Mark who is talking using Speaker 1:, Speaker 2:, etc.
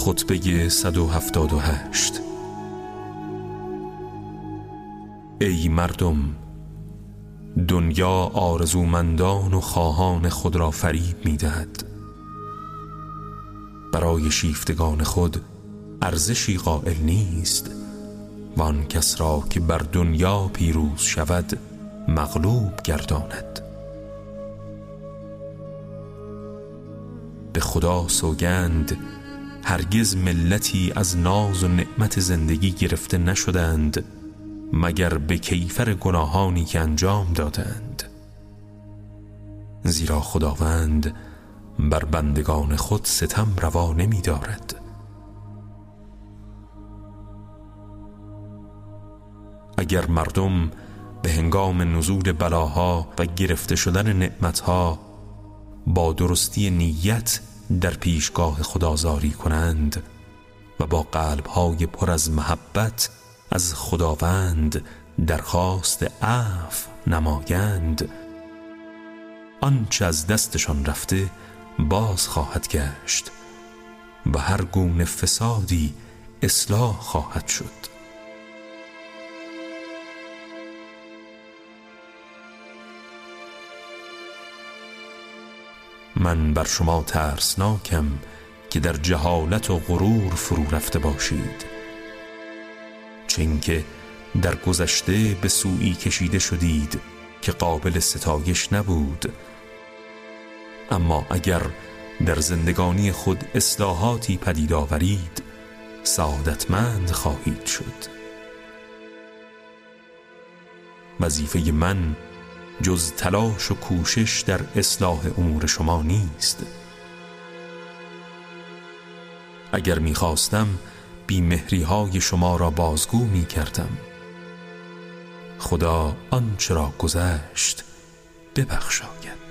Speaker 1: خطبه 178 ای مردم دنیا آرزومندان و خواهان خود را فریب می‌دهد. برای شیفتگان خود ارزشی قائل نیست و آن کس را که بر دنیا پیروز شود مغلوب گرداند. به خدا سوگند هرگز ملتی از ناز و نعمت زندگی گرفته نشدند مگر به کیفر گناهانی که انجام دادند. زیرا خداوند بر بندگان خود ستم روا نمی دارد اگر مردم به هنگام نزول بلاها و گرفته شدن نعمتها با درستی نیت در پیشگاه خدازاری کنند و با قلبهای پر از محبت از خداوند درخواست عفو نمایند. آنچه از دستشان رفته باز خواهد گشت و هر گونه فسادی اصلاح خواهد شد. من بر شما ترسناکم که در جهالت و غرور فرو رفته باشید. چون که در گذشته به سوی کشیده شدید که قابل ستایش نبود. اما اگر در زندگانی خود اصلاحاتی پدید آورید سعادتمند خواهید شد. وظیفه من جز تلاش و کوشش در اصلاح امور شما نیست. اگر می‌خواستم بیمهری های شما را بازگو می کردم خدا آنچه را گذشت ببخشاید.